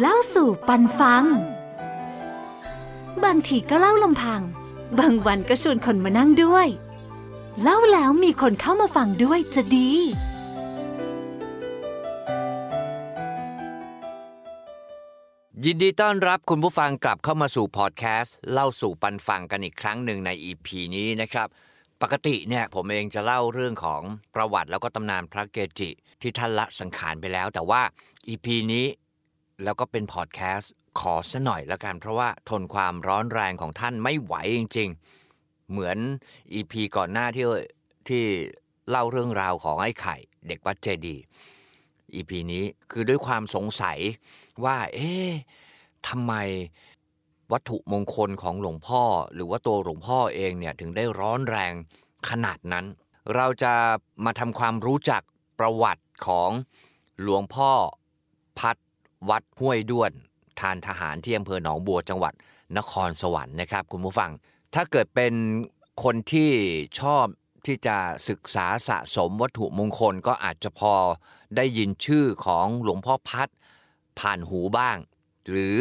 เล่าสู่ปันฟัง บางทีก็เล่าลำพัง บางวันก็ชวนคนมานั่งด้วย เล่าแล้วมีคนเข้ามาฟังด้วยจะดี ยินดีต้อนรับคุณผู้ฟังกลับเข้ามาสู่พอดแคสต์เล่าสู่ปันฟังกันอีกครั้งหนึ่งใน EP นี้นะครับปกติเนี่ยผมเองจะเล่าเรื่องของประวัติแล้วก็ตำนานพระเกจิที่ท่านละสังขารไปแล้ว แต่ว่า EP นี้ แล้วก็เป็นพอดแคสต์ขอซะหน่อยแล้วกัน เพราะว่าทนความร้อนแรงของท่านไม่ไหวจริง ๆ เหมือน EP ก่อนหน้าที่ที่เล่าเรื่องราวของไอ้ไข่ เด็กวัดเจดีย์ EP นี้คือด้วยความสงสัยว่า เอ๊ะทำไมวัตถุมงคลของหลวงพ่อ หรือว่าตัวหลวงพ่อเองเนี่ยถึงได้ร้อนแรงขนาดนั้น เราจะมาทำความรู้จักประวัติของหลวงพ่อพัด วัดห้วยด้วน ทานทหารที่อำเภอหนองบัวจังหวัดนครสวรรค์นะครับ คุณผู้ฟัง ถ้าเกิดเป็นคนที่ชอบที่จะศึกษาสะสมวัตถุมงคลก็อาจจะพอได้ยินชื่อของหลวงพ่อพัดผ่านหูบ้าง หรือ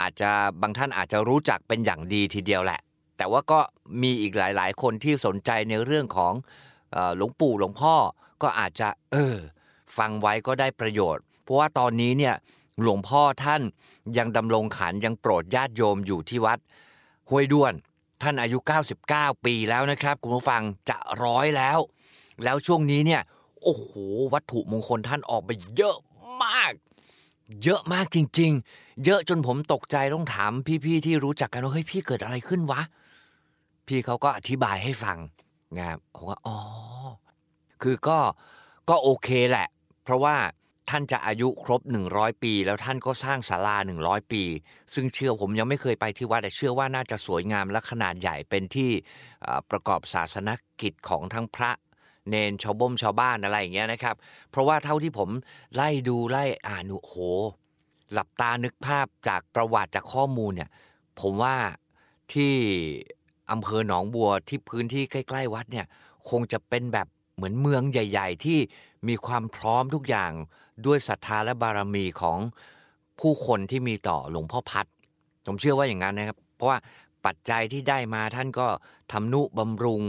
อาจจะบางท่านอาจจะรู้จักเป็นอย่างดีทีเดียวแหละ แต่ว่าก็มีอีกหลาย ๆ คนที่สนใจในเรื่องของหลวงปู่หลวงพ่อก็อาจจะเออฟังไว้ก็ได้ประโยชน์ เพราะว่าตอนนี้เนี่ย หลวงพ่อท่านยังดำรงขันยังโปรดญาติโยมอยู่ที่วัดห้วยด้วน ท่านอายุ 99 ปีแล้วนะครับ คุณผู้ฟังจะร้อยแล้ว แล้วช่วงนี้เนี่ยโอ้โหวัตถุมงคลท่านออกไปเยอะมาก เยอะมากจริง ๆ เยอะจนผมตกใจต้องถามพี่ๆที่รู้จักกันว่าเฮ้ยพี่เกิดอะไรขึ้นวะ พี่เขาก็อธิบายให้ฟังนะครับผมว่าอ๋อคือก็ก็โอเคแหละ เพราะว่า ท่านจะอายุครบ 100 ปี แล้วท่านก็สร้างศาลา 100 ปี ซึ่งเชื่อผมยังไม่เคยไปที่วัดแต่เชื่อว่าน่าจะสวยงามและขนาดใหญ่เป็นที่ประกอบศาสนกิจของทั้งพระเนนชาวบ้มชาวบ้านอะไรอย่างเงี้ยนะครับ เพราะว่าเท่าที่ผมไล่ดูไล่อ่านโห หลับตานึกภาพจากประวัติจากข้อมูลเนี่ย ผมว่าที่อำเภอหนองบัวที่พื้นที่ใกล้ ๆ วัดเนี่ย คงจะเป็นแบบเหมือนเมืองใหญ่ ๆ ที่ มีความพร้อมทุกอย่างด้วยศรัทธาและบารมีของผู้คนที่มีต่อหลวงพ่อพัดผมเชื่อว่าอย่างนั้นนะครับ เพราะว่าปัจจัยที่ได้มาท่านก็ทำนุบำรุง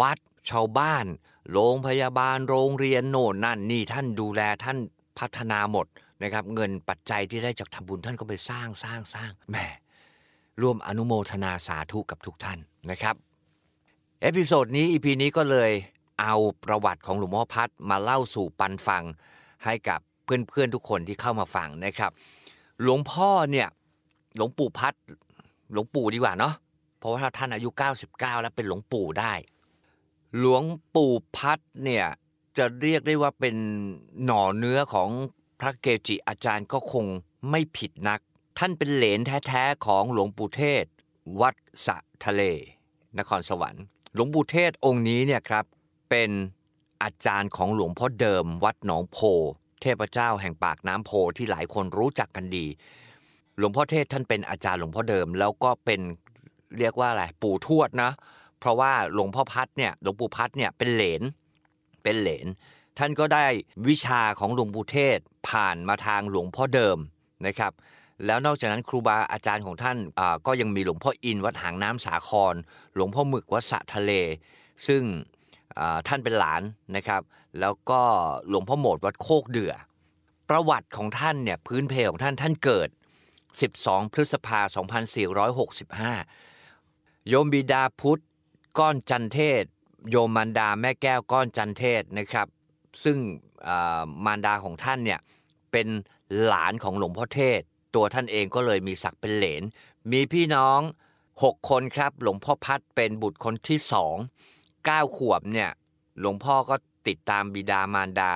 วัด ชาวบ้าน โรงพยาบาลโรงเรียนโน่นนั่นนี่ท่านดูแลท่านพัฒนาหมดนะครับ เงินปัจจัยที่ได้จากทำบุญท่านก็ไปสร้างสร้างสร้างแหมร่วมอนุโมทนาสาธุกับทุกท่านนะครับ episode นี้ EP นี้ก็เลย เอาประวัติของหลวงพ่อพัฒน์มาเล่าสู่ปันฟังให้กับเพื่อนๆทุกคนที่เข้ามาฟังนะครับ หลวงพ่อเนี่ยหลวงปู่พัฒน์หลวงปู่ดีกว่าเนาะเพราะว่าท่านอายุ 99 แล้วเป็นหลวงปู่ได้ หลวงปู่พัดเนี่ยจะเรียกได้ว่าเป็นหน่อเนื้อของพระเกจิอาจารย์ก็คงไม่ผิดนัก ท่านเป็นเหลนแท้ๆของหลวงปู่เทศ วัดสะทะเล นครสวรรค์ หลวงปู่เทศองค์นี้เนี่ยครับ เป็นอาจารย์ของหลวงพ่อเดิม วัดหนองโพ เทพเจ้าแห่งปากน้ำโพที่หลายคนรู้จักกันดี หลวงพ่อเทศท่านเป็นอาจารย์หลวงพ่อเดิม แล้วก็เป็นเรียกว่าอะไรปู่ทวดนะ เพราะว่าหลวงพ่อพัดเนี่ยหลวงปู่พัดเนี่ยเป็นเหลนเป็นเหลนท่านก็ได้วิชาของหลวงปู่เทศผ่านมาทางหลวงพ่อเดิมนะครับแล้วนอกจากนั้นครูบาอาจารย์ของท่านอ่าก็ยังมีหลวงพ่ออินวัดหางน้ำสาคร หลวงพ่อหมึกวัดสะทะเล ซึ่ง ท่านเป็นหลานนะครับ แล้วก็หลวงพ่อโหมดวัดโคกเดือ ประวัติของท่านเนี่ยพื้นเพของท่านท่านเกิด 12 พฤษภา 2465 โยมบิดาพุทธก้อนจันเทศ โยมมารดาแม่แก้วก้อนจันเทศนะครับ ซึ่งมารดาของท่านเนี่ยเป็นหลานของหลวงพ่อเทศ ตัวท่านเองก็เลยมีศักดิ์เป็นเหลน มีพี่น้อง 6 คนครับ หลวงพ่อพัดเป็นบุตรคนที่สอง เก้าขวบเนี่ยหลวงพ่อก็ติดตามบิดามารดา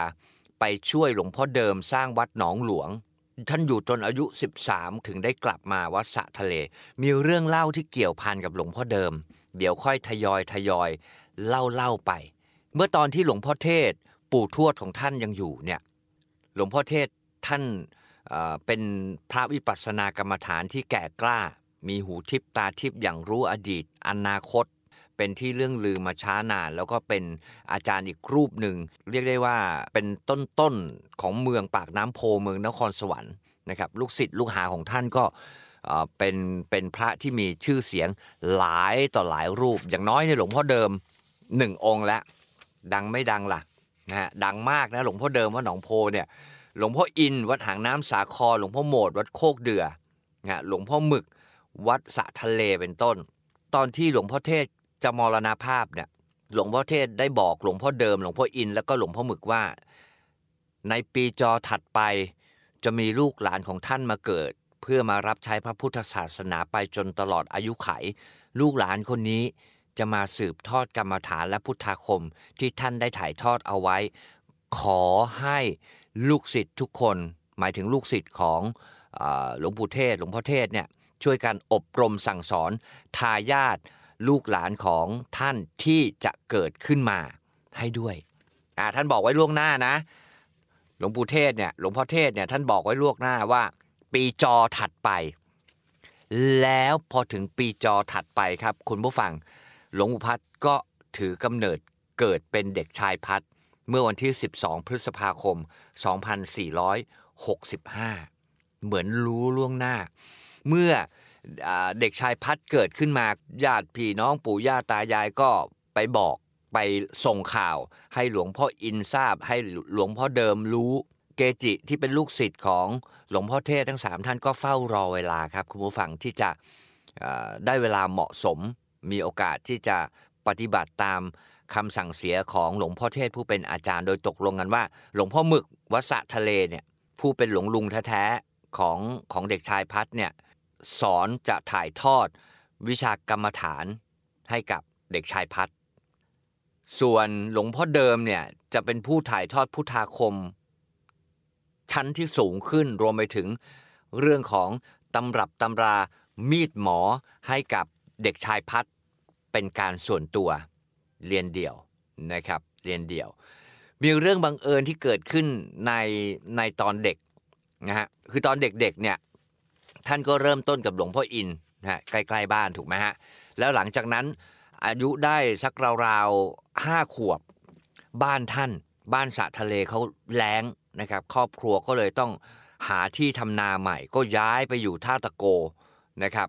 ไปช่วยหลวงพ่อเดิมสร้างวัดหนองหลวง ท่านอยู่จนอายุ 13 ถึงได้กลับมาวัดสะทะเล มีเรื่องเล่าที่เกี่ยวพันกับหลวงพ่อเดิม เดี๋ยวค่อยทยอยทยอยเล่าเล่าไป เมื่อตอนที่หลวงพ่อเทศ ปู่ทวดของท่านยังอยู่เนี่ยหลวงพ่อเทศท่านเเป็นพระวิปัสสนากรรมฐานที่แก่กล้า มีหูทิพตาทิพอย่างรู้อดีต อนาคต เป็นที่เรื่องลือมาช้านาน แล้วก็เป็นอาจารย์อีกรูปหนึ่ง เรียกได้ว่าเป็นต้นๆของเมืองปากน้ำโพเมืองนครสวรรค์นะครับลูกศิษย์ลูกหาของท่านก็เป็นเป็นพระที่มีชื่อเสียงหลายต่อหลายรูป อย่างน้อยในหลวงพ่อเดิมหนึ่งองค์แล้วดังไม่ดังล่ะนะฮะดังมากนะหลวงพ่อเดิมวัดหนองโพเนี่ยหลวงพ่ออินวัดหางน้ำสาครหลวงพ่อโหมด วัดโคกเดือนะฮะหลวงพ่อหมึกวัดสะทะเลเป็นต้น ตอนที่หลวงพ่อเทศ จะมรณภาพเนี่ยหลวงพ่อเทศได้บอกหลวงพ่อเดิม หลวงพ่ออินแล้วก็หลวงพ่อหมึกว่า ในปีจอถัดไป จะมีลูกหลานของท่านมาเกิด เพื่อมารับใช้พระพุทธศาสนาไปจนตลอดอายุไข ลูกหลานคนนี้จะมาสืบทอดกรรมฐานและพุทธาคมที่ท่านได้ถ่ายทอดเอาไว้ ขอให้ลูกศิษย์ทุกคน หมายถึงลูกศิษย์ของหลวงปู่เทศ หลวงพ่อเทศเนี่ยช่วยกันอบรมสั่งสอนทายาท ลูกหลานของท่านที่จะเกิดขึ้นมาให้ด้วยอ่าท่านบอกไว้ล่วงหน้านะ หลวงปู่เทศเนี่ยหลวงพ่อเทศเนี่ยท่านบอกไว้ล่วงหน้าว่า ปีจอถัดไป แล้วพอถึงปีจอถัดไปครับ คุณผู้ฟังหลวงปู่พัดก็ถือกำเนิดเกิดเป็นเด็กชายพัดเมื่อวันที่ 12 พฤษภาคม 2465 เหมือนรู้ล่วงหน้า เมื่อ เด็กชายพัดเกิดขึ้นมาญาติพี่น้องปู่ย่าตายายก็ไปบอกไปส่งข่าว ให้หลวงพ่ออินทราบ ให้หลวงพ่อเดิมรู้เกจิที่เป็นลูกศิษย์ของหลวงพ่อเทศทั้งสามท่านก็เฝ้ารอเวลาครับคุณผู้ฟังที่จะได้เวลาเหมาะสม มีโอกาสที่จะปฏิบัติตามคำสั่งเสียของหลวงพ่อเทศผู้เป็นอาจารย์ โดยตกลงกันว่า หลวงพ่อหมึกวัดสะทะเลเนี่ยผู้เป็นหลวงลุงแท้ๆของของเด็กชายพัดเนี่ย สอนจะถ่ายทอด วิชากรรมฐานให้กับเด็กชายพัดส่วนหลวงพ่อเดิมเนี่ยจะเป็นผู้ถ่ายทอดพุทธาคม ชั้นที่สูงขึ้นรวมไปถึงเรื่องของตำรับตำรามีดหมอให้กับเด็กชายพัดเป็นการส่วนตัวเรียนเดี่ยวนะครับ เรียนเดี่ยว มีเรื่องบังเอิญที่เกิดขึ้นในในตอนเด็กนะฮะคือตอนเด็กๆเนี่ย ท่านก็เริ่มต้นกับหลวงพ่ออินนะฮะใกล้ๆบ้านถูกไหมฮะแล้วหลังจากนั้นอายุได้สักราวๆห้าขวบ บ้านท่าน บ้านสระทะเลเขาแล้งนะครับ ครอบครัวก็เลยต้องหาที่ทำนาใหม่ ก็ย้ายไปอยู่ท่าตะโกนะครับ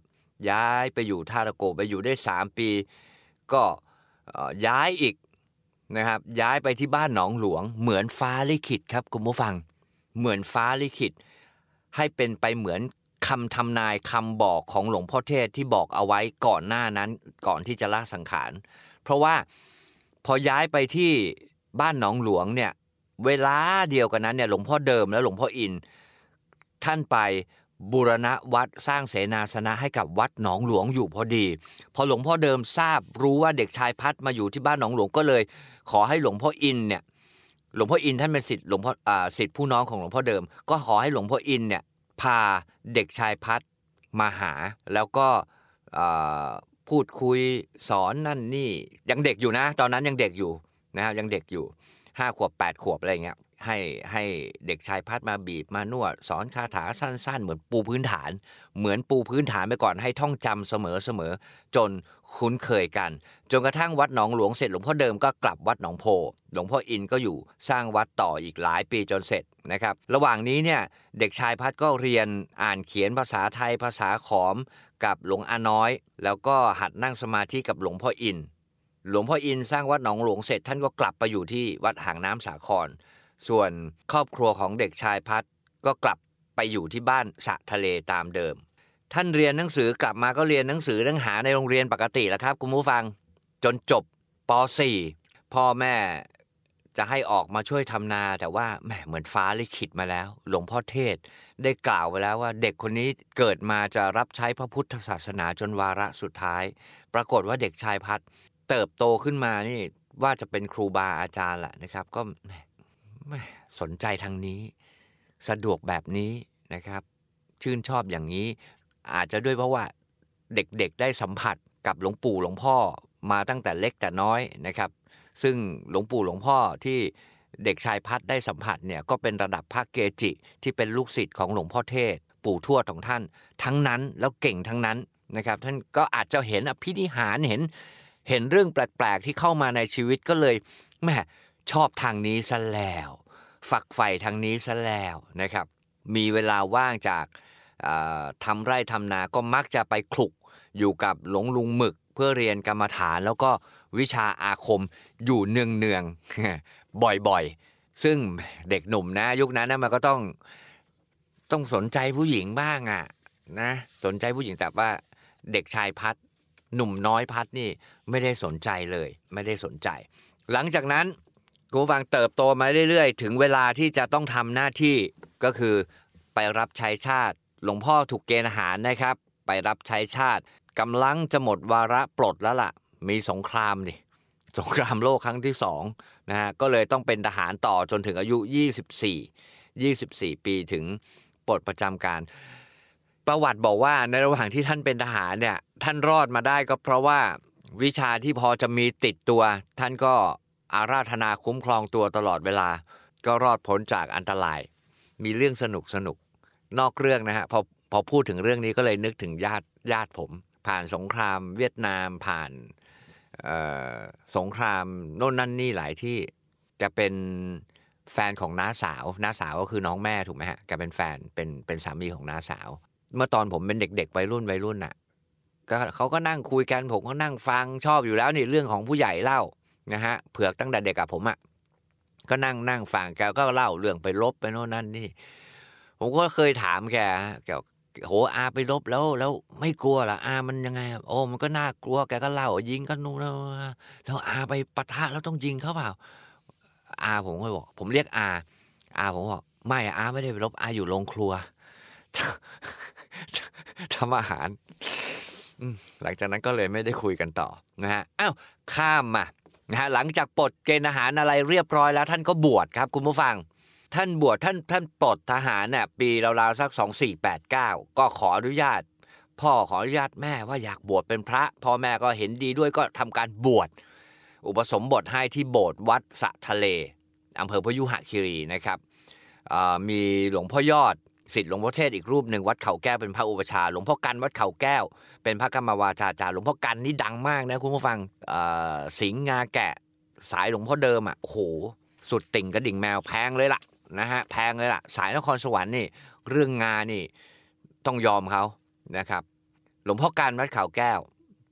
ย้ายไปอยู่ท่าตะโกไปอยู่ได้ 3 ปี ก็ย้ายอีกนะครับ ย้ายไปที่บ้านหนองหลวง เหมือนฟ้าลิขิตครับคุณผู้ฟัง เหมือนฟ้าลิขิต ให้เป็นไปเหมือน คำทำนายคำบอกของหลวงพ่อเทศที่บอกเอาไว้ก่อนหน้านั้นก่อนที่จะละสังขาร เพราะว่าพอย้ายไปที่บ้านหนองหลวงเนี่ยเวลาเดียวกันนั้นเนี่ยหลวงพ่อเดิมและหลวงพ่ออิน ท่านไปบูรณะวัดสร้างเสนาสนะให้กับวัดหนองหลวงอยู่พอดี พอหลวงพ่อเดิมทราบรู้ว่าเด็กชายพัดมาอยู่ที่บ้านหนองหลวงก็เลย ขอให้หลวงพ่ออินเนี่ยหลวงพ่ออินท่านเป็นศิษย์หลวงพ่ออ่าศิษย์ผู้น้องของหลวงพ่อเดิม ก็ขอให้หลวงพ่ออินเนี่ย พาเด็กชายพัดมาหา แล้วก็พูดคุยสอนนั่นนี่ยังเด็กอยู่นะ ตอนนั้นยังเด็กอยู่นะครับยังเด็กอยู่ห้าขวบแปดขวบอะไรเงี้ย ให้ให้เด็กชายพัดมาบีบมานวด สอนคาถาสั้น ๆ เหมือนปูพื้นฐาน เหมือนปูพื้นฐานไปก่อนให้ท่องจำเสมอๆจนคุ้นเคยกัน จนกระทั่งวัดหนองหลวงเสร็จหลวงพ่อเดิมก็กลับวัดหนองโพ หลวงพ่ออินก็อยู่สร้างวัดต่ออีกหลายปีจนเสร็จนะครับ ระหว่างนี้เนี่ยเด็กชายพัดก็เรียนอ่านเขียนภาษาไทยภาษาขอมกับหลวงอาน้อย แล้วก็หัดนั่งสมาธิกับหลวงพ่ออิน หลวงพ่ออินสร้างวัดหนองหลวงเสร็จท่านก็กลับไปอยู่ที่วัดหางน้ำสาคร ส่วนครอบครัวของเด็กชายพัดก็กลับไปอยู่ที่บ้านสะทะเลตามเดิม ท่านเรียนหนังสือกลับมาก็เรียนหนังสือหนังหาในโรงเรียนปกติแล้วครับคุณผู้ฟัง จนจบป .4 พ่อแม่จะให้ออกมาช่วยทำนา แต่ว่าแหมเหมือนฟ้าลิขิตมาแล้ว หลวงพ่อเทศ ได้กล่าวไว้แล้วว่า เด็กคนนี้เกิดมาจะรับใช้พระพุทธศาสนาจนวาระสุดท้าย ปรากฏว่าเด็กชายพัดเติบโตขึ้นมานี่ว่าจะเป็นครูบาอาจารย์แหละนะครับ ก็ แมแหมสนใจทางนี้ สะดวกแบบนี้นะครับ ชื่นชอบอย่างนี้ อาจจะด้วยเพราะว่าเด็กๆได้สัมผัสกับหลวงปู่หลวงพ่อมาตั้งแต่เล็กแต่น้อยนะครับ ซึ่งหลวงปู่หลวงพ่อที่เด็กชายพัดได้สัมผัสเนี่ยก็เป็นระดับพระเกจิ ที่เป็นลูกศิษย์ของหลวงพ่อเทศ ปู่ทวดของท่าน ทั้งนั้นแล้วเก่งทั้งนั้นนะครับ ท่านก็อาจจะเห็นอภินิหารเห็นเห็นเรื่องแปลกๆที่เข้ามาในชีวิตก็เลยแหม ชอบทางนี้ซะแล้ว ฝักใฝ่ทางนี้ซะแล้วนะครับ มีเวลาว่างจากทำไร่ทำนาก็มักจะไปคลุกอยู่กับหลวงลุงหมึก เพื่อเรียนกรรมฐานแล้วก็วิชาอาคมอยู่เนืองๆบ่อยๆ ซึ่งเด็กหนุ่มนะ ยุคนั้นนะมันก็ต้องต้องสนใจผู้หญิงบ้างอะนะสนใจผู้หญิงแต่ว่าเด็กชายพัดหนุ่มน้อยพัดนี่ไม่ได้สนใจเลย ไม่ได้สนใจ หลังจากนั้น กูฟังเติบโตมาเรื่อยๆ ถึงเวลาที่จะต้องทำหน้าที่ก็คือไปรับใช้ชาติ หลวงพ่อถูกเกณฑ์อาหารนะครับ ไปรับใช้ชาติกำลังจะหมดวาระปลดแล้วล่ะ มีสงครามนี่สงครามโลกครั้งที่สองนะฮะก็เลยต้องเป็นทหารต่อจนถึงอายุ 24 24 ปีถึงปลดประจำการประวัติบอกว่าในระหว่างที่ท่านเป็นทหารเนี่ยท่านรอดมาได้ก็เพราะว่าวิชาที่พอจะมีติดตัว ท่านก็ อาราธนาคุ้มครองตัวตลอดเวลา ก็รอดพ้นจากอันตราย มีเรื่องสนุกสนุก นอกเรื่องนะฮะพอพอพูดถึงเรื่องนี้ก็เลยนึกถึงญาติญาติผม ผ่านสงครามเวียดนามผ่านสงครามโน่นนั่นนี่หลายที่แกเป็นแฟนของน้าสาวน้าสาวก็คือน้องแม่ถูกไหมฮะแกเป็นแฟนเป็นเป็นสามีของน้าสาว เมื่อตอนผมเป็นเด็กๆวัยรุ่นวัยรุ่นน่ะก็เขาก็นั่งคุยกันผมก็นั่งฟังชอบอยู่แล้วนี่เรื่องของผู้ใหญ่เล่า นะฮะเผือกตั้งแต่เด็กกับผมอะ่ะก็นั่งนั่งฟังแกก็เล่าเรื่องไปลบไปโน่นนั่นนี่ ผมก็เคยถามแกแกโหอาไปลบแล้วแล้วไม่กลัวหรออามันยังไง โอ้มันก็น่ากลัวแกก็เล่ายิงกันนู่นแล้วแล้วอาไปปะทะแล้วต้องยิงเขาเปล่า อาผมก็บอก ผมเรียกอา อาผมบอกไม่อาไม่ได้ไปลบอาอยู่โรงครัวทำอาหารหลังจากนั้นก็เลยไม่ได้คุยกันต่อนะฮะอ้าวข้ามมา นะฮะหลังจากปลดเกณฑ์อาหารอะไรเรียบร้อยแล้ว ท่านก็บวชครับคุณผู้ฟัง ท่านบวชท่านท่านปลดทหารเนี่ยปีราวๆสัก 2489 ก็ขออนุญาต พ่อขออนุญาตแม่ว่าอยากบวชเป็นพระ พ่อแม่ก็เห็นดีด้วยก็ทำการบวชอุปสมบทให้ที่โบสถ์วัดสะทะเลอำเภอพยุหคีรีนะครับมีหลวงพ่อยอด สิทธิ์หลวงพ่อเทศอีกรูปหนึ่งวัดเขาแก้วเป็นพระอุปชาหลวงพ่อกันวัดเขาแก้ว เป็นพระกรรมวาจาจารย์หลวงพ่อกันนี่ดังมากนะคุณผู้ฟังสิงงาแกะสายหลวงพ่อเดิมอะโหสุดติ่งกระดิ่งแมวแพงเลยล่ะนะฮะแพงเลยล่ะ สายนครสวรรค์นี่ เรื่องงานนี่ต้องยอมเขานะครับ หลวงพ่อการวัดเขาแก้ว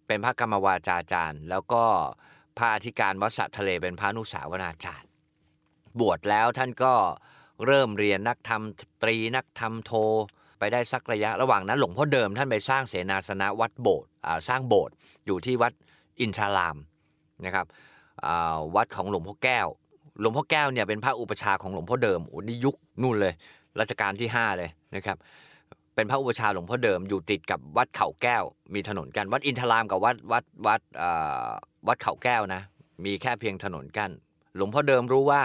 เป็นพระกรรมวาจาจารย์ แล้วก็พระอธิการวัดสัทะเลเป็นพระนุสาวนาจารย์ บวชแล้วท่านก็เเริ่มเรียนนักธรรมตรีนักธรรมโท ไปได้สักระยะระหว่างนั้นหลวงพ่อเดิมท่านไปสร้างเสนาสนะวัดโบสถ์สร้างโบสถ์อยู่ที่วัดอินทารามนะครับวัดของหลวงพ่อแก้ว หลวงพ่อแก้วเนี่ยเป็นพระอุปชาของหลวงพ่อเดิมโอ้นี่ยุคนู่นเลยรัชกาลที่ 5 เลยนะครับเป็นพระอุปชาหลวงพ่อเดิมอยู่ติดกับวัดเขาแก้ว มีถนนกันวัดอินทรามกับวัดวัดวัดวัดเขาแก้วนะมีแค่เพียงถนนกัน หลวงพ่อเดิมรู้ว่า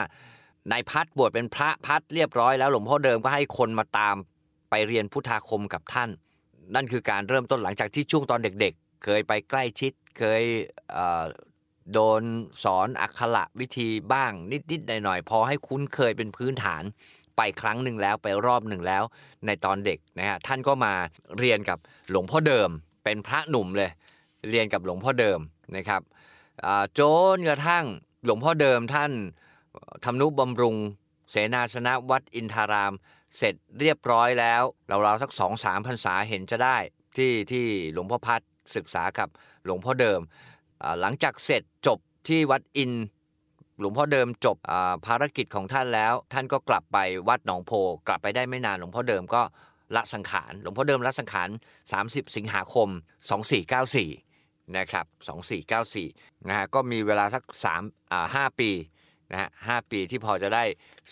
นายพัดบวชเป็นพระพัดเรียบร้อยแล้วหลวงพ่อเดิมก็ให้คนมาตามไปเรียนพุทธาคมกับท่าน นั่นคือการเริ่มต้นหลังจากที่ช่วงตอนเด็กๆ เคยไปใกล้ชิดเคยโดนสอนอักขระวิธีบ้างนิดๆหน่อยๆพอให้คุ้นเคยเป็นพื้นฐานไปครั้งหนึ่งแล้วไปรอบหนึ่งแล้ว ในตอนเด็กนะฮะท่านก็มาเรียนกับหลวงพ่อเดิม เป็นพระหนุ่มเลย เรียนกับหลวงพ่อเดิมนะครับโจนกระทั่งหลวงพ่อเดิมท่าน ทำนุบำรุง เสนาสนะวัดอินทาราม เสร็จเรียบร้อยแล้วเราๆสักสองสามพรรษาเห็นจะได้ที่ที่หลวงพ่อพัดศึกษากับหลวงพ่อเดิม หลังจากเสร็จจบที่วัดอินหลวงพ่อเดิมจบภารกิจของท่านแล้ว ท่านก็กลับไปวัดหนองโพ กลับไปได้ไม่นานหลวงพ่อเดิมก็ละสังขารหลวงพ่อเดิมละสังขาร 30 สิงหาคม 2494 นะครับ 2494 นะฮะก็มีเวลาสัก3อ่า5ปี นะฮะหปีที่พอจะได้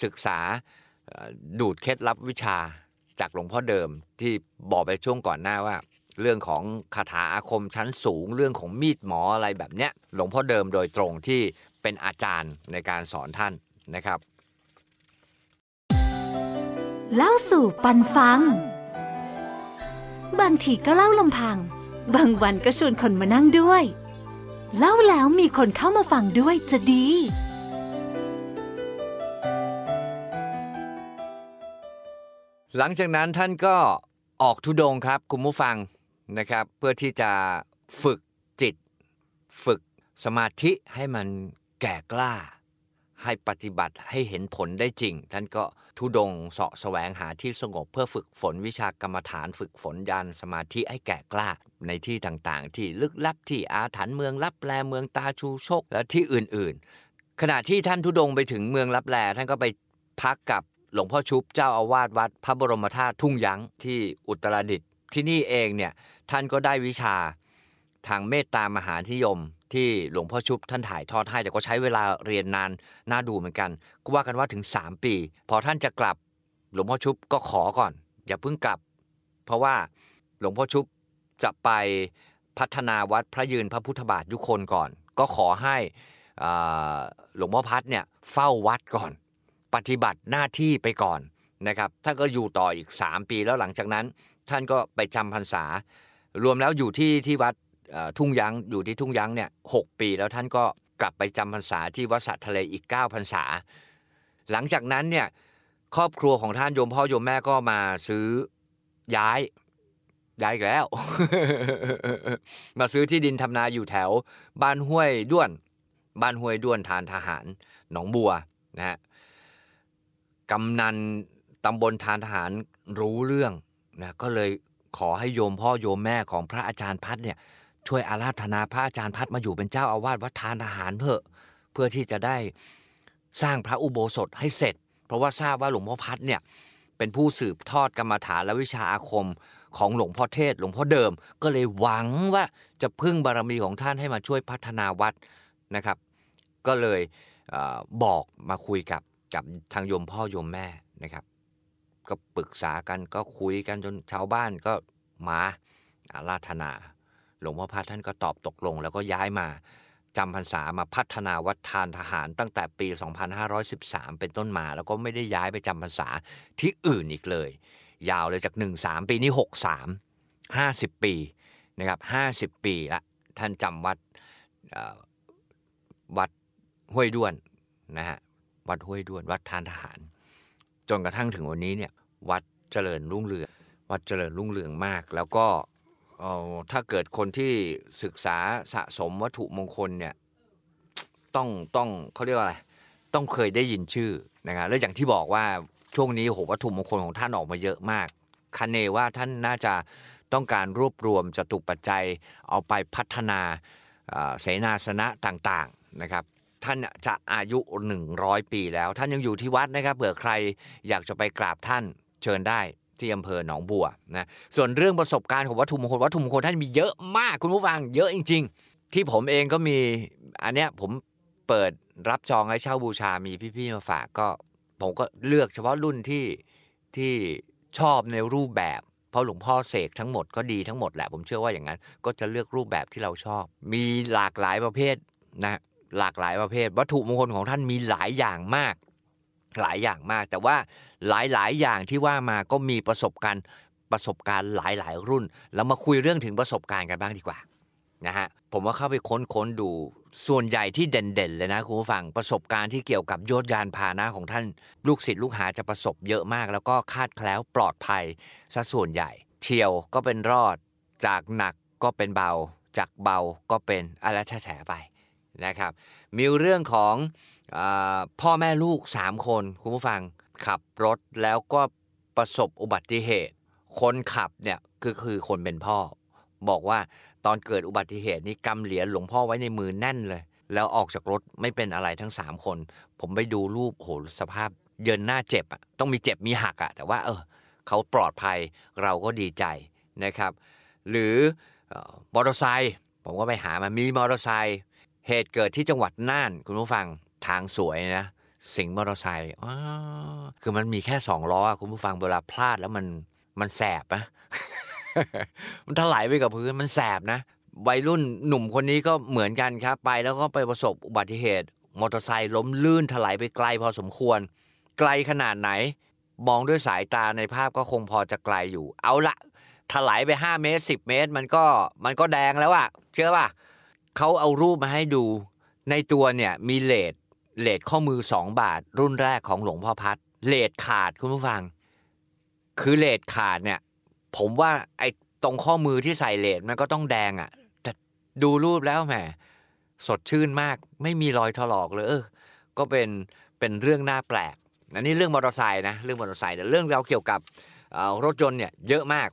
ศึกษาดูดเคล็ดลับวิชาจากหลวงพ่อเดิมที่บอกไปช่วงก่อนหน้าว่า เรื่องของคาถาอาคมชั้นสูง เรื่องของมีดหมออะไรแบบเนี้ยหลวงพ่อเดิมโดยตรงที่เป็นอาจารย์ในการสอนท่านนะครับเล่าสู่ปันฟัง บางทีก็เล่าลำพัง บางวันก็ชวนคนมานั่งด้วย เล่าแล้วมีคนเข้ามาฟังด้วยจะดี หลังจากนั้นท่านก็ออกทุดงครับคุณผู้ฟังนะครับ เพื่อที่จะฝึกจิต ฝึกสมาธิให้มันแก่กล้า ให้ปฏิบัติให้เห็นผลได้จริง ท่านก็ทุดงเสาะแสวงหาที่สงบเพื่อฝึกฝนวิชากรรมฐาน ฝึกฝนญาณสมาธิให้แก่กล้า ในที่ต่างๆ ที่ลึกลับที่อาถรรพ์เมืองลับแลเมืองตาชูโชคและที่อื่นๆ ขณะที่ท่านทุดงไปถึงเมืองลับแลท่านก็ไปพักกับ หลวงพ่อชุบเจ้าอาวาสวัดพระบรมธาตุทุ่งยั้งที่อุตรดิตถ์ที่นี่เองเนี่ยท่านก็ได้วิชาทางเมตตามหานิยม ที่หลวงพ่อชุบท่านถ่ายทอดให้แต่ก็ใช้เวลาเรียนนานน่าดูเหมือนกัน ก็ว่ากันว่าถึง 3 ปี พอท่านจะกลับหลวงพ่อชุบก็ขอก่อน อย่าเพิ่งกลับ เพราะว่าหลวงพ่อชุบจะไปพัฒนาวัดพระยืนพระพุทธบาทยุคนก่อน ก็ขอให้หลวงพ่อพัดเนี่ยเฝ้าวัดก่อน ปฏิบัติหน้าที่ไปก่อนนะครับท่านก็อยู่ต่ออีก 3 ปีแล้วหลังจากนั้น ท่านก็ไปจำพรรษา รวมแล้วอยู่ที่ที่วัดทุ่งยั้งอยู่ที่ทุ่งยั้งเนี่ยหปีแล้วท่านก็กลับไปจำพรรษาที่วัดสะทะเลอีก9พรรษา หลังจากนั้นเนี่ยครอบครัวของท่านโยมพ่อโยมแม่ก็มาซื้อย้ายย้ายอีกแล้ว มาซื้อที่ดินทำนาอยู่แถว บ้านห้วยด้วน บ้านห้วยด้วนทานทหารหนองบัวนะฮะ กำนันตำบลทานทหารรู้เรื่องนะก็เลยขอให้โยมพ่อโยมแม่ของพระอาจารย์พัดเนี่ยช่วยอาราธนาพระอาจารย์พัดมาอยู่เป็นเจ้าอาวาสวัดทานทหารเถอะเพื่อที่จะได้สร้างพระอุโบสถให้เสร็จ เพราะว่าทราบว่าหลวงพ่อพัดเนี่ยเป็นผู้สืบทอดกรรมฐานและวิชาอาคมของหลวงพ่อเทศ หลวงพ่อเดิม ก็เลยหวังว่าจะพึ่งบารมีของท่านให้มาช่วยพัฒนาวัดนะครับ ก็เลยเอบอกมาคุยกับ กับทางโยมพ่อโยมแม่นะครับ ก็ปรึกษากันก็คุยกันจนชาวบ้านก็มาอาราธนา หลวงพ่อพัดท่านก็ตอบตกลง แล้วก็ย้ายมาจำพรรษามาพัฒนาวัดทานทหารตั้งแต่ปี 2513 เป็นต้นมา แล้วก็ไม่ได้ย้ายไปจำพรรษาที่อื่นอีกเลย ยาวเลยจาก 13 ปีนี้ 63 50 ปีนะครับ50 ปีละท่านจำวัดวัดห้วยด้วนนะฮะ วัดห้วยด้วน วัดทานทหาร จนกระทั่งถึงวันนี้เนี่ยวัดเจริญรุ่งเรืองวัดเจริญรุ่งเรืองมาก แล้วก็ถ้าเกิดคนที่ศึกษาสะสมวัตถุมงคลเนี่ยต้องต้องเขาเรียกว่าอะไรต้องเคยได้ยินชื่อนะครับแล้วอย่างที่บอกว่าช่วงนี้โหวัตถุมงคลของท่านออกมาเยอะมากคันเนว่าท่านน่าจะต้องการรวบรวมจตุปัจจัยเอาไปพัฒนาเสนาสนะต่างๆนะครับ ท่านจะอายุ 100 ปีแล้ว ท่านยังอยู่ที่วัดนะครับเผื่อใครอยากจะไปกราบท่านเชิญได้ที่อำเภอหนองบัวนะส่วนเรื่องประสบการณ์ของวัตถุมงคลวัตถุมงคลท่านมีเยอะมากคุณผู้ฟังเยอะจริง ๆ ที่ผมเองก็มีอันเนี้ยผมเปิดรับจองให้เช่าบูชามีพี่ๆมาฝากก็ ผมก็เลือกเฉพาะรุ่นที่ที่ชอบในรูปแบบ เพราะหลวงพ่อเสกทั้งหมดก็ดีทั้งหมดแหละผมเชื่อว่าอย่างนั้น ก็จะเลือกรูปแบบที่เราชอบ มีหลากหลายประเภทนะ หลากหลายประเภท วัตถุมงคลของท่านมีหลายอย่างมาก หลายอย่างมาก แต่ว่าหลายๆ อย่างที่ว่ามาก็มีประสบการณ์ประสบการณ์หลายๆ รุ่นเรามาคุยเรื่องถึงประสบการณ์กันบ้างดีกว่านะฮะผมว่าเข้าไปค้นๆดูส่วนใหญ่ที่เด่นๆเลยนะคุณผู้ฟังประสบการณ์ที่เกี่ยวกับยธยานพาหนะของท่านลูกศิษย์ลูกหาจะประสบเยอะมาก แล้วก็คาดแคล้วปลอดภัยซะส่วนใหญ่เชียวก็เป็นรอด จากหนักก็เป็นเบา จากเบาก็เป็นอะไรแฉไป นะครับ มีเรื่องของอพ่อแม่ลูก 3 คน คุณผู้ฟังขับรถแล้วก็ประสบอุบัติเหตุ คนขับเนี่ยก็คือคนเป็นพ่อ บอกว่าตอนเกิดอุบัติเหตุนี้กำเหรียญหลวงพ่อไว้ในมือแน่นเลย แล้วออกจากรถไม่เป็นอะไรทั้ง 3 คน ผมไปดูรูปโหสภาพ เยินหน้าเจ็บอะต้องมีเจ็บมีหักอะแต่ว่าเออเขาปลอดภัยเราก็ดีใจนะครับ หรือมอเตอร์ไซค์ผมก็ไปหามามีมอเตอร์ไซค์ เหตุเกิดที่จังหวัดน่าน คุณผู้ฟังทางสวยนะสิงมอเตอร์ไซค์คือมันมีแค่สองล้อคุณผู้ฟังเวลาพลาดแล้วมันมันแสบนะมันถลายไปกับพื้นมันแสบนะวัยรุ่นหนุ่มคนนี้ก็เหมือนกันครับ ไปแล้วก็ไปประสบอุบัติเหตุ มอเตอร์ไซค์ล้มลื่นถลายไปไกลพอสมควร ไกลขนาดไหน มองด้วยสายตาในภาพก็คงพอจะไกลอยู่ เอาละถลายไป 5 เมตร 10 เมตร มันก็มันก็แดงแล้วอะเชื่อป่ะ เขาเอารูปมาให้ดู ในตัวเนี่ยมีเลดเลดข้อมือ2บาท รุ่นแรกของหลวงพ่อพัดเลดขาดคุณผู้ฟัง คือเลดขาดเนี่ย ผมว่าไอ้ตรงข้อมือที่ใส่เลดมันก็ต้องแดงอะ่ะแต่ดูรูปแล้วแหมสดชื่นมาก ไม่มีรอยถลอกเลยเออก็เป็นเป็นเรื่องน่าแปลกอันนี้เรื่องมอเตอร์ไซค์นะเรื่องมอเตอร์ไซค์แต่เรื่องเราเกี่ยวกับรถยนต์เนี่ยเยอะมาก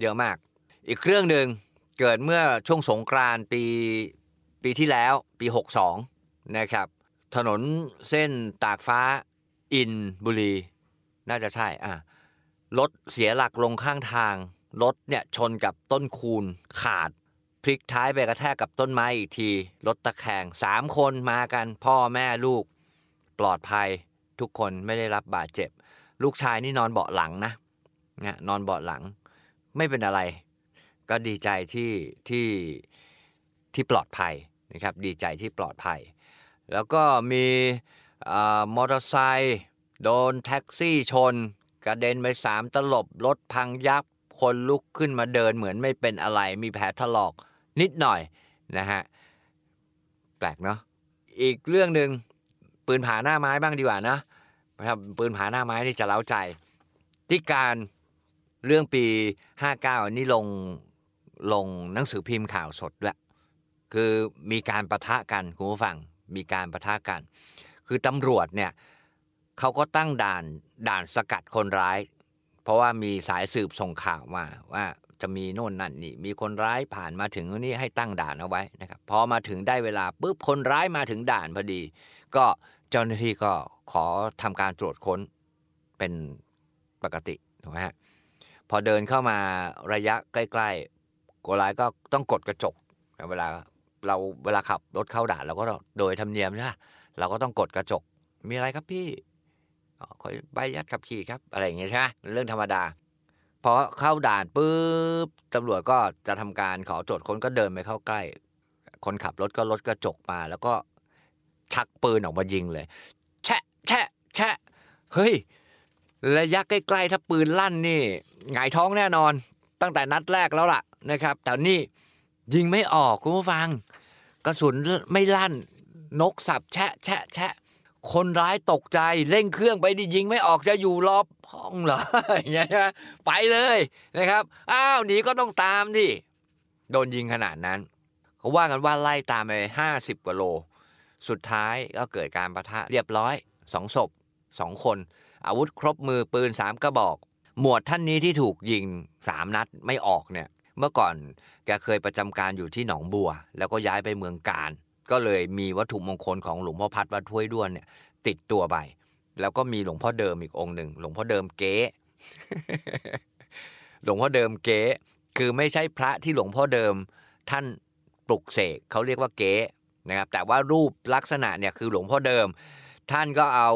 เยอะมาก อีกเรื่องหนึ่งเกิดเมื่อช่วงสงกรานต์ปี ปีที่แล้วปี 62 นะครับ ถนนเส้นตากฟ้าอินบุรี น่าจะใช่อะรถเสียหลักลงข้างทาง รถเนี่ยชนกับต้นคูนขาด พลิกท้ายไปกระแทกกับต้นไม้อีกที รถตะแคงสามคนมากัน พ่อแม่ลูก ปลอดภัยทุกคนไม่ได้รับบาดเจ็บ ลูกชายนี่นอนเบาะหลังนะนะนอนเบาะหลัง ไม่เป็นอะไร ก็ดีใจที่ที่ ที่ปลอดภัยนะครับดีใจที่ปลอดภัย แล้วก็มีมอเตอร์ไซค์โดนแท็กซี่ชน กระเด็นไปสามตลบรถพังยับคนลุกขึ้นมาเดินเหมือนไม่เป็นอะไร มีแผลถลอกนิดหน่อยนะฮะแปลกเนาะอีกเรื่องหนึ่งปืนผาหน้าไม้บ้างดีกว่านะครับปืนผาหน้าไม้นี่จะเล้าใจ ที่การเรื่องปี 59 นี่ลงลงหนังสือพิมพ์ข่าวสดด้วย คือมีการประทะกันคุณผู้ฟังมีการประทะกัน คือตำรวจเนี่ยเขาก็ตั้งด่านด่านสกัดคนร้าย เพราะว่ามีสายสืบส่งข่าวมาว่าจะมีโน่นนั่นนี่มีคนร้ายผ่านมาถึงนี่ให้ตั้งด่านเอาไว้นะครับพอมาถึงได้เวลาปุ๊บคนร้ายมาถึงด่านพอดี ก็เจ้าหน้าที่ก็ขอทำการตรวจค้นเป็นปกติถูกไหมฮะพอเดินเข้ามาระยะใกล้ๆคนร้ายก็ต้องกดกระจกเวลา เราเวลาขับรถเข้าด่านเราก็โดยธรรมเนียมใช่ไหมเราก็ต้องกดกระจก มีอะไรครับพี่คอยใบยัดขับขี่ครับ อะไรอย่างเงี้ยใช่ไหมเรื่องธรรมดาพอเข้าด่านปุ๊บตำรวจก็จะทำการขอตรวจค้นก็เดินไปเข้าใกล้ คนขับรถก็ลดกระจกมา แล้วก็ชักปืนออกมายิงเลย แชะแชะแชะเฮ้ยระยะใกล้ๆถ้าปืนลั่นนี่หงายท้องแน่นอน ตั้งแต่นัดแรกแล้วล่ะนะครับ แต่นี่ยิงไม่ออกคุณผู้ฟัง ระสุนไม่ลั่น นกสับแชะ แชะ แชะ คนร้ายตกใจเร่งเครื่องไปดิยิงไม่ออกจะอยู่รอบห้องเหรออย่างเงี้ยไปเลยนะครับ อ้าวหนีก็ต้องตามดิโดนยิงขนาดนั้นเขาว่ากันว่าไล่ตามไปห้าสิบกว่าโล สุดท้ายก็เกิดการประทะเรียบร้อยสองศพสองคน อาวุธครบมือปืนสามกระบอก หมวดท่านนี้ที่ถูกยิงสามนัดไม่ออกเนี่ย เมื่อก่อนแกเคยประจำการอยู่ที่หนองบัว แล้วก็ย้ายไปเมืองการ ก็เลยมีวัตถุมงคลของหลวงพ่อพัดวัดถ้วยด้วนเนี่ย ติดตัวไป แล้วก็มีหลวงพ่อเดิมอีกองค์หนึ่งหลวงพ่อเดิมเก๊หลวงพ่อเดิมเก๊คือไม่ใช่พระที่หลวงพ่อเดิมท่านปลุกเสกเขาเรียกว่าเก๊นะครับแต่ว่ารูปลักษณะเนี่ยคือหลวงพ่อเดิม ท่านก็เอา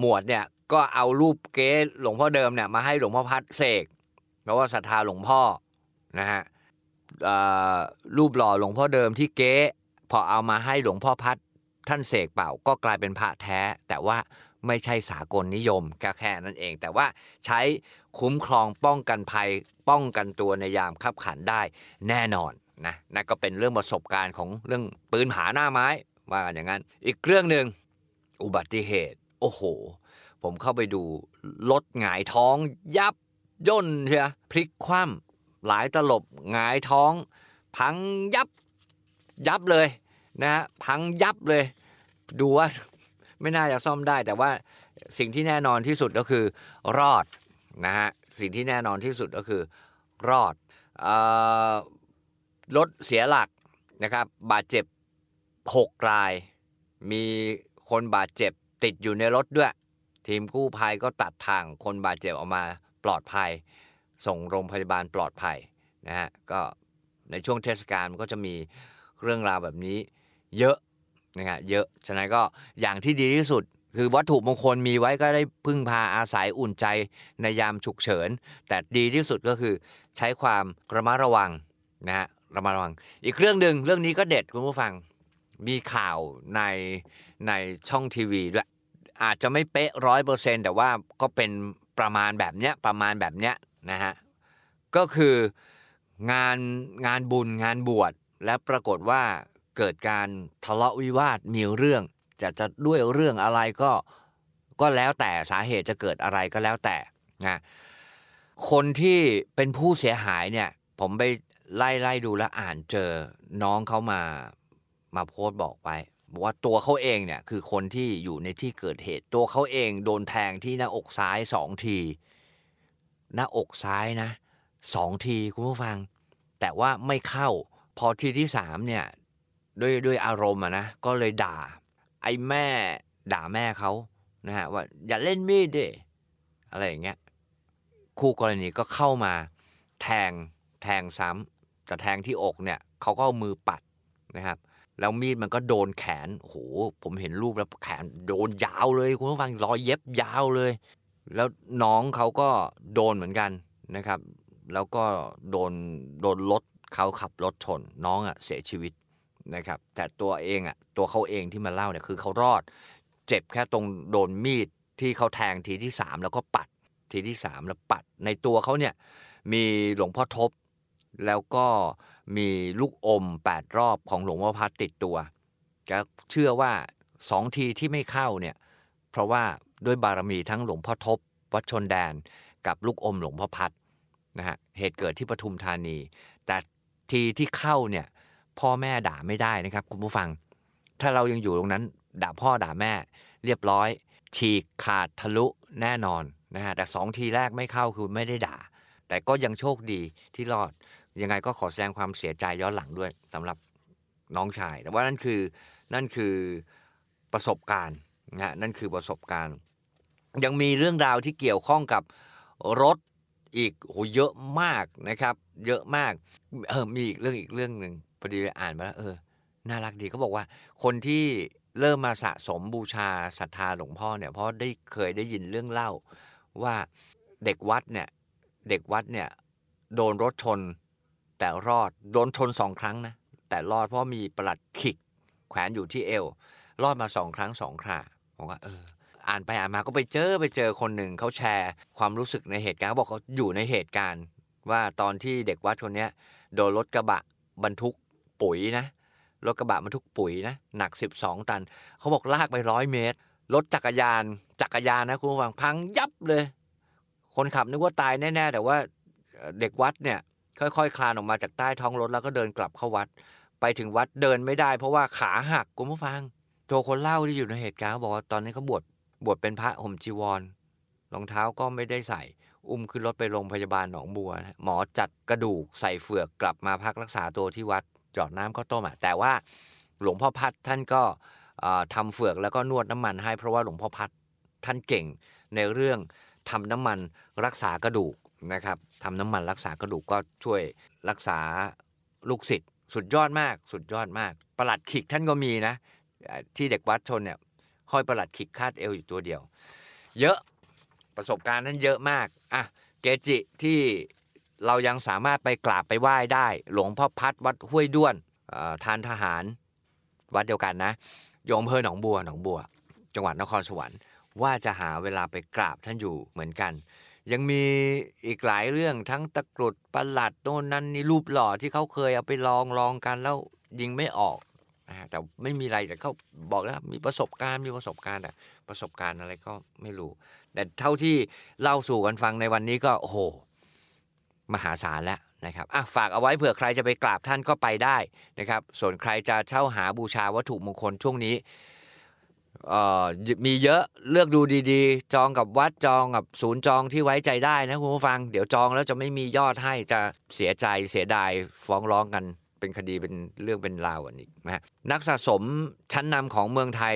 หมวดเนี่ยก็เอารูปเก๊หลวงพ่อเดิมเนี่ยมาให้หลวงพ่อพัดเสกเพราะว่าศรัทธาหลวงพ่อ นะฮะรูปหล่อหลวงพ่อเดิมที่เก๊พอเอามาให้หลวงพ่อพัดท่านเสกเป่าก็กลายเป็นพระแท้ แต่ว่าไม่ใช่สากลนิยมแค่แค่นั้นเอง แต่ว่าใช้คุ้มครองป้องกันภัยป้องกันตัวในยามขับขันได้แน่นอนนะนั่นก็เป็นเรื่องประสบการณ์ของเรื่องปืนผาหน้าไม้ว่ากันอย่างนั้น อีกเรื่องหนึ่งอุบัติเหตุ โอ้โห ผมเข้าไปดูรถหงายท้องยับย่นเชียพลิกคว่ำ หลายตลบหงายท้อง พังยับยับเลยนะฮะพังยับเลย ดูว่าไม่น่าจะซ่อมได้ แต่ว่าสิ่งที่แน่นอนที่สุดก็คือรอดนะฮะสิ่งที่แน่นอนที่สุดก็คือรอดรถเสียหลักนะครับบาดเจ็บ 6 ราย มีคนบาดเจ็บติดอยู่ในรถด้วย ทีมกู้ภัยก็ตัดทางคนบาดเจ็บออกมาปลอดภัย ส่งโรงพยาบาลปลอดภัยนะฮะก็ในช่วงเทศกาลมันก็จะมีเรื่องราวแบบนี้เยอะนะฮะเยอะฉะนั้นก็อย่างที่ดีที่สุด คือวัตถุมงคลมีไว้ก็ได้พึ่งพาอาศัยอุ่นใจในยามฉุกเฉิน แต่ดีที่สุดก็คือใช้ความระมัดระวังนะฮะระมัดระวัง อีกเรื่องหนึ่งเรื่องนี้ก็เด็ดคุณผู้ฟังมีข่าวในในช่องทีวีด้วยอาจจะไม่เป๊ะร้อยเปอร์เซ็นต์แต่ว่าก็เป็นประมาณแบบเนี้ยประมาณแบบเนี้ย นะฮะก็คืองานงานบุญงานบวชและปรากฏว่าเกิดการทะเลาะวิวาทมีเรื่องจะจะด้วยเรื่องอะไรก็ก็แล้วแต่สาเหตุจะเกิดอะไรก็แล้วแต่นะคนที่เป็นผู้เสียหายเนี่ยผมไปไล่ไล่ดูแล้วอ่านเจอน้องเขามามาโพสต์บอกไว้บอกว่าตัวเขาเองเนี่ยคือคนที่อยู่ในที่เกิดเหตุตัวเขาเองโดนแทงที่หน้าอกซ้ายสองที หน้าอกซ้ายนะสองทีคุณผู้ฟัง แต่ว่าไม่เข้า พอทีที่สามเนี่ยด้วยด้วยอารมณ์อะนะ ก็เลยด่า ไอ้แม่ด่าแม่เขานะฮะว่าอย่าเล่นมีดดิอะไรอย่างเงี้ยคู่กรณีก็เข้ามา แทงแทงซ้ำแต่แทงที่อกเนี่ยเขาก็เอามือปัดนะครับแล้วมีดมันก็โดนแขนโอ้โหผมเห็นรูปแล้วแขนโดนยาวเลยคุณผู้ฟังรอยเย็บยาวเลย แล้วน้องเขาก็โดนเหมือนกันนะครับ แล้วก็โดนโดนรถเขาขับรถชน น้องอะเสียชีวิตนะครับ แต่ตัวเองอะตัวเขาเองที่มาเล่าเนี่ยคือเขารอด เจ็บแค่ตรงโดนมีดที่เขาแทงทีที่สามแล้วก็ปัดทีที่สามแล้วปัด ในตัวเขาเนี่ยมีหลวงพ่อทบ แล้วก็มีลูกอมแปดรอบของหลวงพ่อพัดติดตัวก็เชื่อว่าสองทีที่ไม่เข้าเนี่ยเพราะว่า ด้วยบารมีทั้งหลวงพ่อทบ วัดชนแดน กับลูกอมหลวงพ่อพัดนะฮะเหตุเกิดที่ปทุมธานี แต่ทีที่เข้าเนี่ยพ่อแม่ด่าไม่ได้นะครับ คุณผู้ฟัง ถ้าเรายังอยู่ตรงนั้น ด่าพ่อด่าแม่ เรียบร้อย ฉีกขาดทะลุแน่นอนนะฮะแต่สองทีแรกไม่เข้าคือไม่ได้ด่า แต่ก็ยังโชคดีที่รอด ยังไงก็ขอแสดงความเสียใจย้อนหลังด้วยสำหรับน้องชาย แต่ว่านั่นคือนั่นคือประสบการณ์ นะนั่นคือประสบการณ์ ยังมีเรื่องราวที่เกี่ยวข้องกับรถอีกโหเยอะมากนะครับ เยอะมากเออมีอีกเรื่องอีกเรื่องหนึ่งพอดีอ่านมาแล้วเออน่ารักดีเขาบอกว่า คนที่เริ่มมาสะสมบูชาศรัทธาหลวงพ่อเนี่ยเพราะได้เคยได้ยินเรื่องเล่าว่าเด็กวัดเนี่ยเด็กวัดเนี่ยโดนรถชนแต่รอดโดนชนสองครั้งนะแต่รอดเพราะมีประหลัดขิกแขวนอยู่ที่เอว รอดมาสองครั้งสองครา ผมว่าเออ อ่านไปอ่านมาก็ไปเจอไปเจอคนหนึ่งเขาแชร์ความรู้สึกในเหตุการณ์เขาบอกเขาอยู่ในเหตุการณ์ ว่าตอนที่เด็กวัดคนนี้โดนรถกระบะบรรทุกปุ๋ยนะรถกระบะบรรทุกปุ๋ยนะหนัก 12 ตัน เขาบอกลากไปร้อยเมตรรถจักรยาน จักรยานนะคุณผู้ฟังพังยับเลย คนขับนึกว่าตายแน่ ๆ แต่ว่าเด็กวัดเนี่ย ค่อยๆคคลานออกมาจากใต้ท้องรถแล้วก็เดินกลับเข้าวัด ไปถึงวัดเดินไม่ได้ เพราะว่าขาหักคุณผู้ฟัง โจคนเล่าที่อยู่ในเหตุการณ์บอกว่าตอนนี้เขาบวชบวชเป็นพระห่มจีวรรองเท้าก็ไม่ได้ใส่ อุ้มขึ้นรถไปโรงพยาบาลหนองบัว หมอจัดกระดูกใส่เฟือกกลับมาพักรักษาตัวที่วัดจอดน้ำข้าวต้มอะแต่ว่าหลวงพ่อพัดท่านก็ทำเฟือกแล้วก็นวดน้ำมันให้เพราะว่าหลวงพ่อพัดท่านเก่งในเรื่องทำน้ำมันรักษากระดูกนะครับทำน้ำมันรักษากระดูกก็ช่วยรักษาลูกศิษย์สุดยอดมาก สุดยอดมาก ประหลัดขิกท่านก็มีนะ ที่เด็กวัดชนเนี่ยห้อยประหลัดขิกคาดเอวอยู่ตัวเดียว เยอะประสบการณ์ท่านเยอะมากอะเกจิที่เรายังสามารถไปกราบไปไหว้ได้ หลวงพ่อพัดวัดห้วยด้วนทานทหารวัดเดียวกันนะยงอำเภอหนองบัวหนองบัว จังหวัดนครสวรรค์ว่าจะหาเวลาไปกราบท่านอยู่เหมือนกัน ยังมีอีกหลายเรื่องทั้งตะกรุดประหลัดโน่นนั่นนี่รูปหล่อที่เขาเคยเอาไปลองลองกันแล้วยิงไม่ออก แต่ไม่มีอะไรแต่เขาบอกแล้วมีประสบการณ์มีประสบการณ์แต่ประสบการณ์อะไรก็ไม่รู้ แต่เท่าที่เล่าสู่กันฟังในวันนี้ก็โอ้โหมหาศาลแล้วนะครับอะฝากเอาไว้เผื่อใครจะไปกราบท่านก็ไปได้นะครับ ส่วนใครจะเช่าหาบูชาวัตถุมงคลช่วงนี้มีเยอะเลือกดูดีๆ จองกับวัดจองกับศูนย์จองที่ไว้ใจได้นะคุณผู้ฟัง เดี๋ยวจองแล้วจะไม่มียอดให้จะเสียใจเสียดายฟ้องร้องกัน เป็นคดีเป็นเรื่องเป็นราวอันนี้นะนักสะสมชั้นนำของเมืองไทย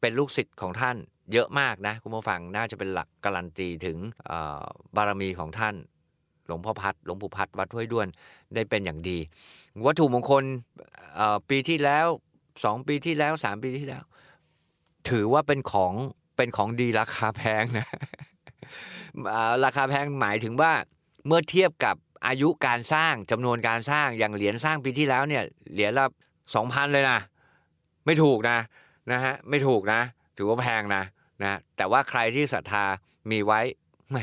เป็นลูกศิษย์ของท่านเยอะมากนะคุณผู้ฟังน่าจะเป็นหลักการันตีถึงบารมีของท่าน หลวงพ่อพัดหลวงปู่พัดวัดห้วยด้วนได้เป็นอย่างดี วัตถุมงคลปีที่แล้วสองปีที่แล้วสามปีที่แล้ว ถือว่าเป็นของเป็นของดีราคาแพงนะราคาแพงหมายถึงว่าเมื่อเทียบกับ อายุการสร้างจำนวนการสร้างอย่างเหรียญสร้างปีที่แล้วเนี่ยเหรียญละสองพันเลยนะไม่ถูกนะนะฮะไม่ถูกนะ ถือว่าแพงนะนะแต่ว่าใครที่ศรัทธามีไว้แหม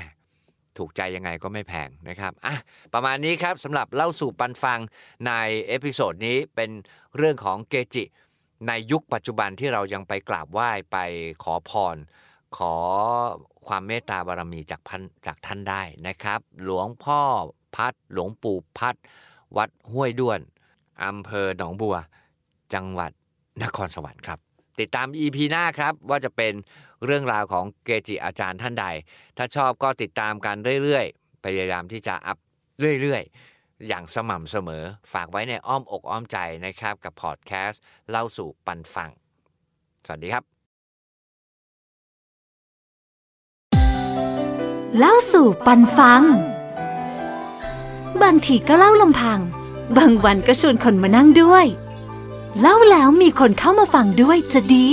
ถูกใจยังไงก็ไม่แพงนะครับอะประมาณนี้ครับสำหรับเล่าสู่ปันฟังใน episode นี้เป็นเรื่องของเกจิ ในยุคปัจจุบันที่เรายังไปกราบไหว้ไปขอพร ขอความเมตตาบารมีจากพันจากท่านได้นะครับ หลวงพ่อ พัด หลวงปู่พัด วัดห้วยด้วนอำเภอหนองบัว จังหวัดนครสวรรค์ครับ ติดตาม EP หน้าครับว่าจะเป็นเรื่องราวของเกจิอาจารย์ท่านใด ถ้าชอบก็ติดตามกันเรื่อยๆ พยายามที่จะอัพเรื่อยๆ อย่างสม่ำเสมอ ฝากไว้ในอ้อมอกอ้อมใจนะครับ กับพอดแคสต์เล่าสู่ปันฟัง สวัสดีครับ เล่าสู่ปันฟัง บางทีก็เล่าลำพัง บางวันก็ชวนคนมานั่งด้วย เล่าแล้วมีคนเข้ามาฟังด้วยจะดี